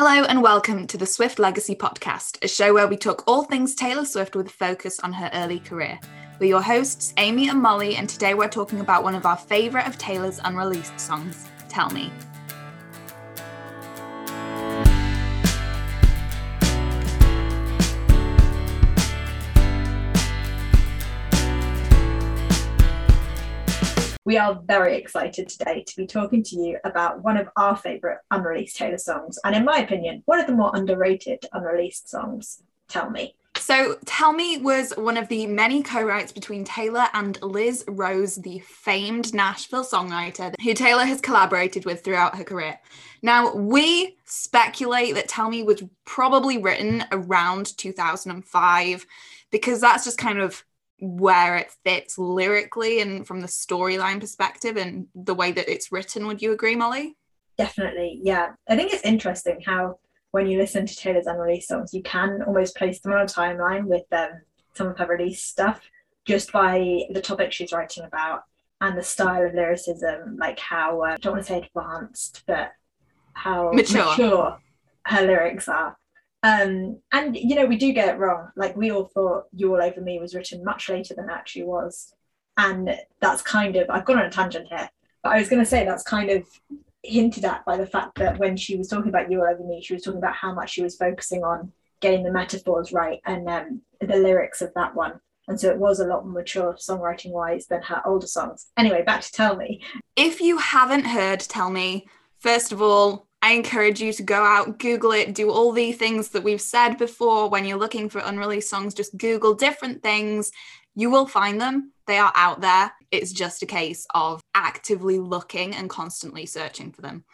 Hello and welcome to the Swift Legacy Podcast, a show where we talk all things Taylor Swift with a focus on her early career. We're your hosts, Amy and Molly, and today we're talking about one of our favourite of Taylor's unreleased songs, Tell Me. We are very excited today to be talking to you about one of our favourite unreleased Taylor songs, and in my opinion, one of the more underrated unreleased songs. Tell me. So, Tell Me was one of the many co writes between Taylor and Liz Rose, the famed Nashville songwriter who Taylor has collaborated with throughout her career. Now, we speculate that Tell Me was probably written around 2005 because that's just kind of where it fits lyrically and from the storyline perspective and the way that it's written. Would you agree, Molly? Definitely, yeah. I think it's interesting how when you listen to Taylor's unreleased songs, you can almost place them on a timeline with um, some of her released stuff just by the topic she's writing about and the style of lyricism, like how uh, I don't want to say advanced, but how mature, mature her lyrics are. Um, and you know, we do get it wrong. Like we all thought "You All Over Me" was written much later than it actually was, and that's kind of I've gone on a tangent here, but I was going to say that's kind of hinted at by the fact that when she was talking about "You All Over Me," she was talking about how much she was focusing on getting the metaphors right and um, the lyrics of that one. And so it was a lot more mature songwriting wise than her older songs. Anyway, back to Tell Me. If you haven't heard Tell Me, first of all, I encourage you to go out, Google it, do all the things that we've said before. When you're looking for unreleased songs, just Google different things. You will find them. They are out there. It's just a case of actively looking and constantly searching for them.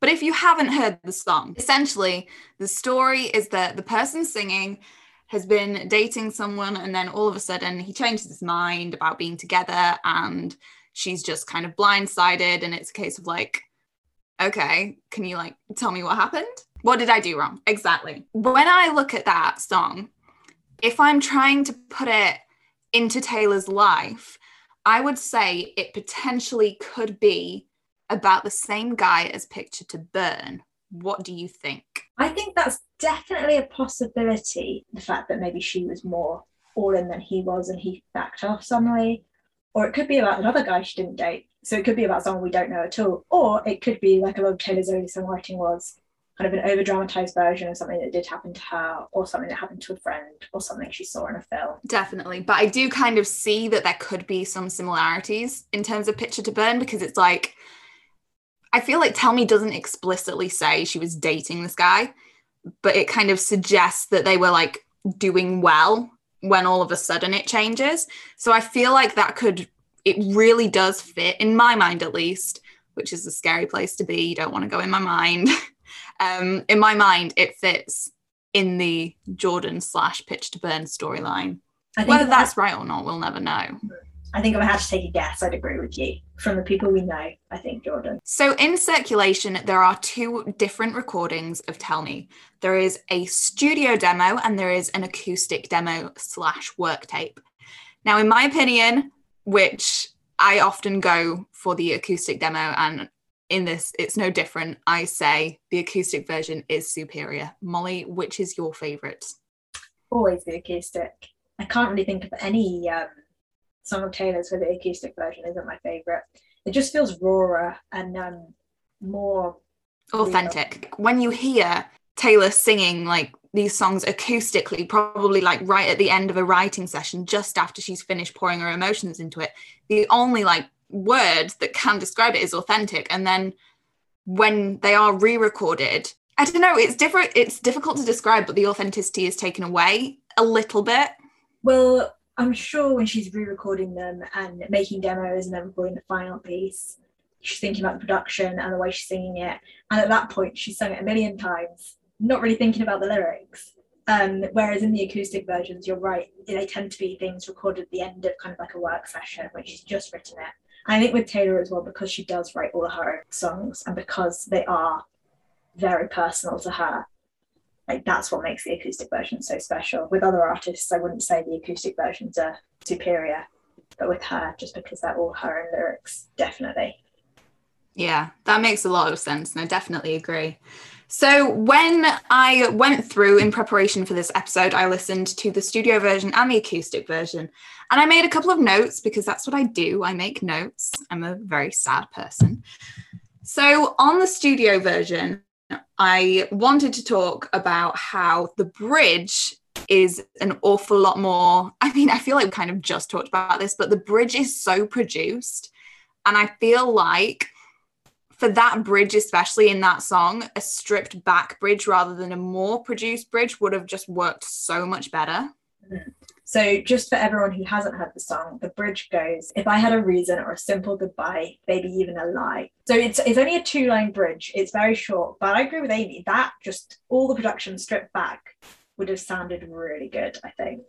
But if you haven't heard the song, essentially, the story is that the person singing has been dating someone and then all of a sudden he changes his mind about being together and she's just kind of blindsided and it's a case of like okay, can you like tell me what happened? What did I do wrong? Exactly. When I look at that song, if I'm trying to put it into Taylor's life, I would say it potentially could be about the same guy as Picture to Burn. What do you think? I think that's definitely a possibility. The fact that maybe she was more all in than he was and he backed off suddenly. Or it could be about another guy she didn't date so it could be about someone we don't know at all, or it could be like a lot of Taylor's early songwriting was kind of an over dramatized version of something that did happen to her, or something that happened to a friend, or something she saw in a film. Definitely. But I do kind of see that there could be some similarities in terms of Picture to Burn because it's like, I feel like Tell Me doesn't explicitly say she was dating this guy, but it kind of suggests that they were like doing well when all of a sudden it changes. So I feel like that could it really does fit in my mind at least which is a scary place to be you don't want to go in my mind. Um, in my mind it fits in the jordan slash Picture to Burn storyline. Whether that's right or not we'll never know I think if I had to take a guess, I'd agree with you. From the people we know, I think Jordan. So, in circulation, there are two different recordings of Tell Me. There is a studio demo and there is an acoustic demo slash work tape. Now, in my opinion, which I often go for the acoustic demo. And in this, it's no different. I say the acoustic version is superior. Molly, which is your favorite? Always the acoustic. I can't really think of any um, song of Taylor's where the acoustic version isn't my favorite. It just feels rawer and um, more authentic. Real. When you hear Taylor singing like these songs acoustically, probably like right at the end of a writing session, just after she's finished pouring her emotions into it. The only like word that can describe it is authentic. And then when they are re-recorded, I don't know, it's different, it's difficult to describe, but the authenticity is taken away a little bit. Well, I'm sure when she's re-recording them and making demos and then recording the final piece, she's thinking about the production and the way she's singing it. And at that point, she's sung it a million times not really thinking about the lyrics. Um, whereas in the acoustic versions, you're right, they tend to be things recorded at the end of kind of like a work session when she's just written it. I think with Taylor as well, because she does write all of her own songs and because they are very personal to her, like that's what makes the acoustic version so special. With other artists, I wouldn't say the acoustic versions are superior, but with her, just because they're all her own lyrics, definitely. Yeah, that makes a lot of sense. And I definitely agree. So, when I went through in preparation for this episode, I listened to the studio version and the acoustic version. And I made a couple of notes because that's what I do. I make notes. I'm a very sad person. So, on the studio version, I wanted to talk about how the bridge is an awful lot more. I mean, I feel like we kind of just talked about this, but the bridge is so produced. And I feel like for that bridge, especially in that song, a stripped back bridge rather than a more produced bridge would have just worked so much better. Mm. So, just for everyone who hasn't heard the song, the bridge goes, If I had a reason or a simple goodbye, maybe even a lie. So, it's, it's only a two line bridge. It's very short, but I agree with Amy. That just all the production stripped back would have sounded really good, I think.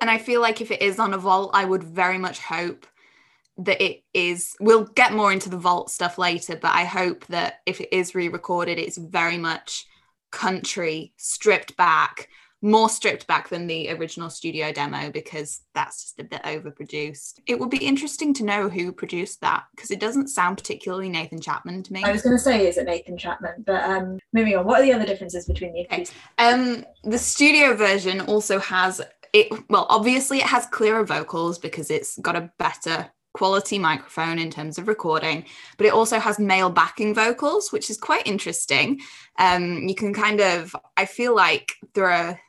And I feel like if it is on a vault, I would very much hope that it is we'll get more into the vault stuff later but i hope that if it is re-recorded it's very much country stripped back more stripped back than the original studio demo because that's just a bit overproduced it would be interesting to know who produced that because it doesn't sound particularly nathan chapman to me i was going to say is it nathan chapman but um moving on what are the other differences between the okay. um the studio version also has it well obviously it has clearer vocals because it's got a better quality microphone in terms of recording, but it also has male backing vocals, which is quite interesting. Um, you can kind of, I feel like there are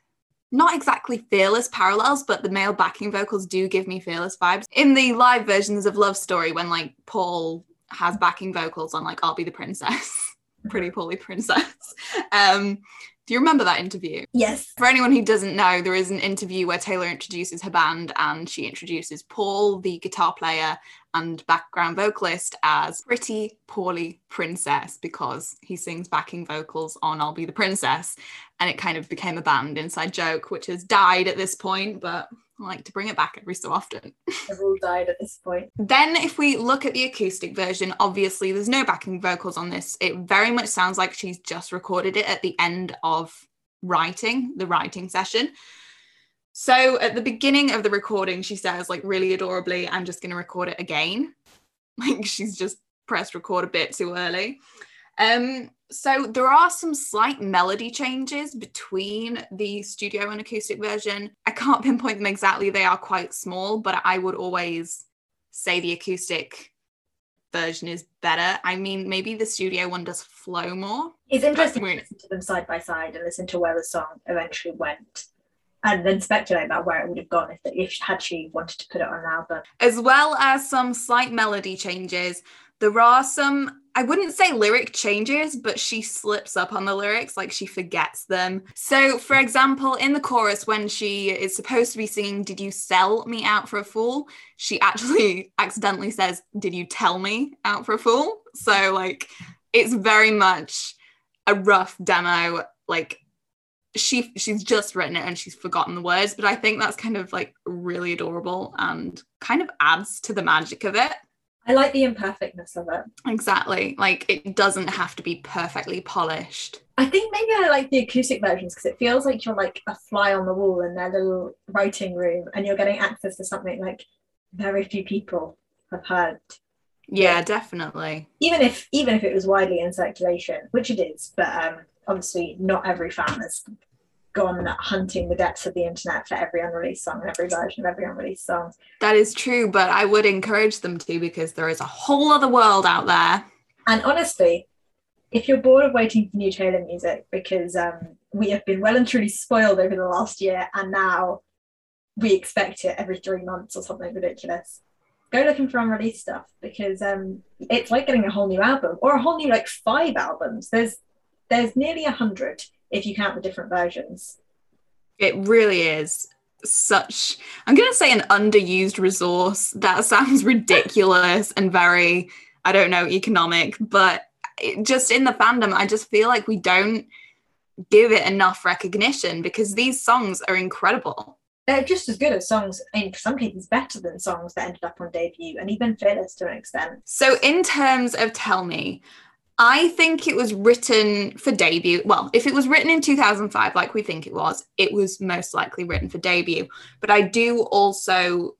not exactly fearless parallels, but the male backing vocals do give me fearless vibes. In the live versions of Love Story, when like Paul has backing vocals on like I'll Be the Princess, Pretty Poorly Princess. Um, do you remember that interview? Yes. For anyone who doesn't know, there is an interview where Taylor introduces her band and she introduces Paul, the guitar player and background vocalist, as Pretty Poorly Princess because he sings backing vocals on I'll Be the Princess. And it kind of became a band inside joke, which has died at this point, but like to bring it back every so often. They've all died at this point. Then, if we look at the acoustic version, obviously there's no backing vocals on this. It very much sounds like she's just recorded it at the end of writing, the writing session. So, at the beginning of the recording, she says, like, really adorably, I'm just going to record it again. Like, she's just pressed record a bit too early. Um, so there are some slight melody changes between the studio and acoustic version. I can't pinpoint them exactly, they are quite small, but I would always say the acoustic version is better. I mean, maybe the studio one does flow more. It's interesting to listen to them side by side and listen to where the song eventually went. And then speculate about where it would have gone if, if had she wanted to put it on an album. As well as some slight melody changes. There are some I wouldn't say lyric changes, but she slips up on the lyrics, like she forgets them. So, for example, in the chorus, when she is supposed to be singing, Did you sell me out for a fool? She actually accidentally says, Did you tell me out for a fool? So, like, it's very much a rough demo. Like, she she's just written it and she's forgotten the words but i think that's kind of like really adorable and kind of adds to the magic of it I like the imperfectness of it. Exactly. Like it doesn't have to be perfectly polished. I think maybe I like the acoustic versions because it feels like you're like a fly on the wall in their little writing room and you're getting access to something like very few people have heard. Yeah, definitely. Even if even if it was widely in circulation, which it is, but um obviously not every fan has gone hunting the depths of the internet for every unreleased song and every version of every unreleased song. That is true, but I would encourage them to because there is a whole other world out there. And honestly, if you're bored of waiting for new Taylor music, because um, we have been well and truly spoiled over the last year, and now we expect it every three months or something ridiculous. Go looking for unreleased stuff because um, it's like getting a whole new album or a whole new like five albums. There's there's nearly a hundred if you count the different versions. It really is such I'm going to say an underused resource. That sounds ridiculous and very I don't know economic, but just in the fandom I just feel like we don't give it enough recognition because these songs are incredible. They're just as good as songs, in some cases better than songs that ended up on debut and even Fearless to an extent. So in terms of Tell Me, I think it was written for debut. Well, if it was written in 2005, like we think it was, it was most likely written for debut. But I do also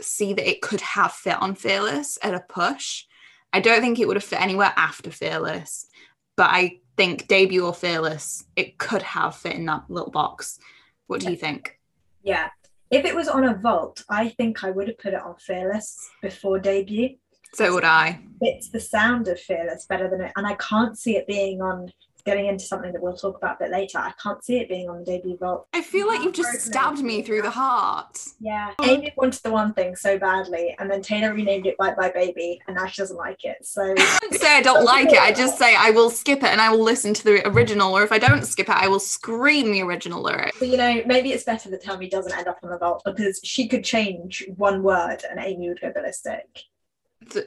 see that it could have fit on Fearless at a push. I don't think it would have fit anywhere after Fearless, but I think debut or fearless, it could have fit in that little box. What do you think? Yeah. If it was on a vault, I think I would have put it on Fearless before debut. So would I. It's the sound of Fearless better than it, and I can't see it being on getting into something that we'll talk about a bit later. I can't see it being on the debut vault. I feel like you've just stabbed me through the heart. Yeah. Amy wanted the one thing so badly, and then Taylor renamed it Bye Bye Baby, and now she doesn't like it. So I don't say I don't like it. I just say I will skip it and I will listen to the original, or if I don't skip it, I will scream the original lyric. But you know, maybe it's better that Me doesn't end up on the vault because she could change one word and Amy would go ballistic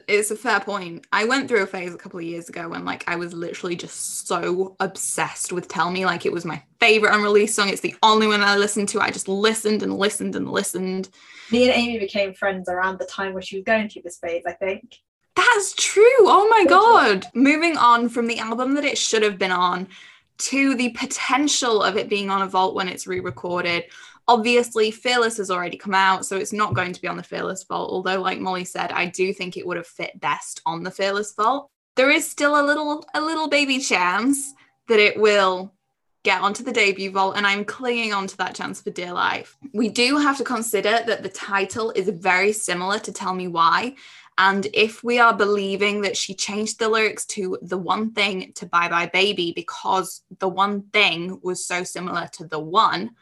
it's a fair point. I went through a phase a couple of years ago when like I was literally just so obsessed with Tell Me like it was my favorite unreleased song. It's the only one I listened to. I just listened and listened and listened. Me and Amy became friends around the time when she was going through this phase, I think. That's true. Oh my god. Moving on from the album that it should have been on to the potential of it being on a vault when it's re-recorded. Obviously, Fearless has already come out, so it's not going to be on the Fearless Vault. Although, like Molly said, I do think it would have fit best on the Fearless Vault. There is still a little a little baby chance that it will get onto the debut vault, and I'm clinging onto that chance for dear life. We do have to consider that the title is very similar to Tell Me Why. And if we are believing that she changed the lyrics to the one thing to Bye Bye Baby because the one thing was so similar to the one,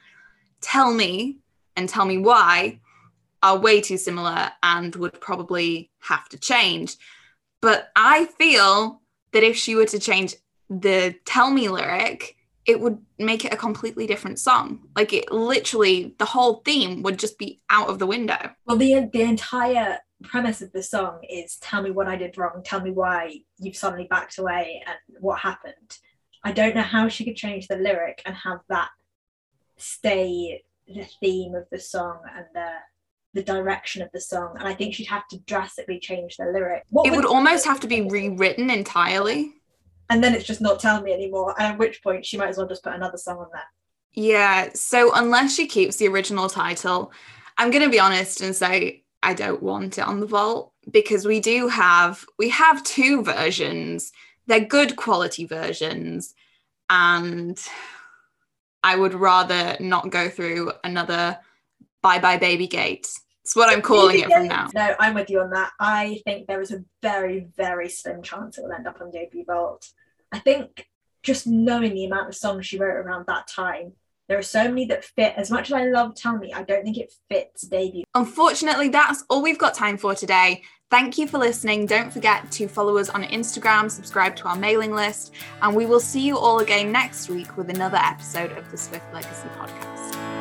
tell me and tell me why are way too similar and would probably have to change. But I feel that if she were to change the tell me lyric, it would make it a completely different song. Like it literally, the whole theme would just be out of the window. Well, the the entire premise of the song is tell me what I did wrong, tell me why you've suddenly backed away and what happened. I don't know how she could change the lyric and have that stay the theme of the song and the the direction of the song. And i think she'd have to drastically change the lyric. What it would, would almost have to be rewritten entirely. And then it's just not tell me anymore and at which point she might as well just put another song on there. Yeah so unless she keeps the original title i'm going to be honest and say i don't want it on the vault because we do have we have two versions. They're good quality versions and I would rather not go through another bye bye baby gate. It's what I'm calling it from now. No, I'm with you on that. I think there is a very, very slim chance it will end up on debut vault. I think just knowing the amount of songs she wrote around that time, there are so many that fit. As much as I love Tell Me, I don't think it fits debut. Unfortunately, that's all we've got time for today. Thank you for listening. Don't forget to follow us on Instagram, subscribe to our mailing list, and we will see you all again next week with another episode of the Swift Legacy podcast.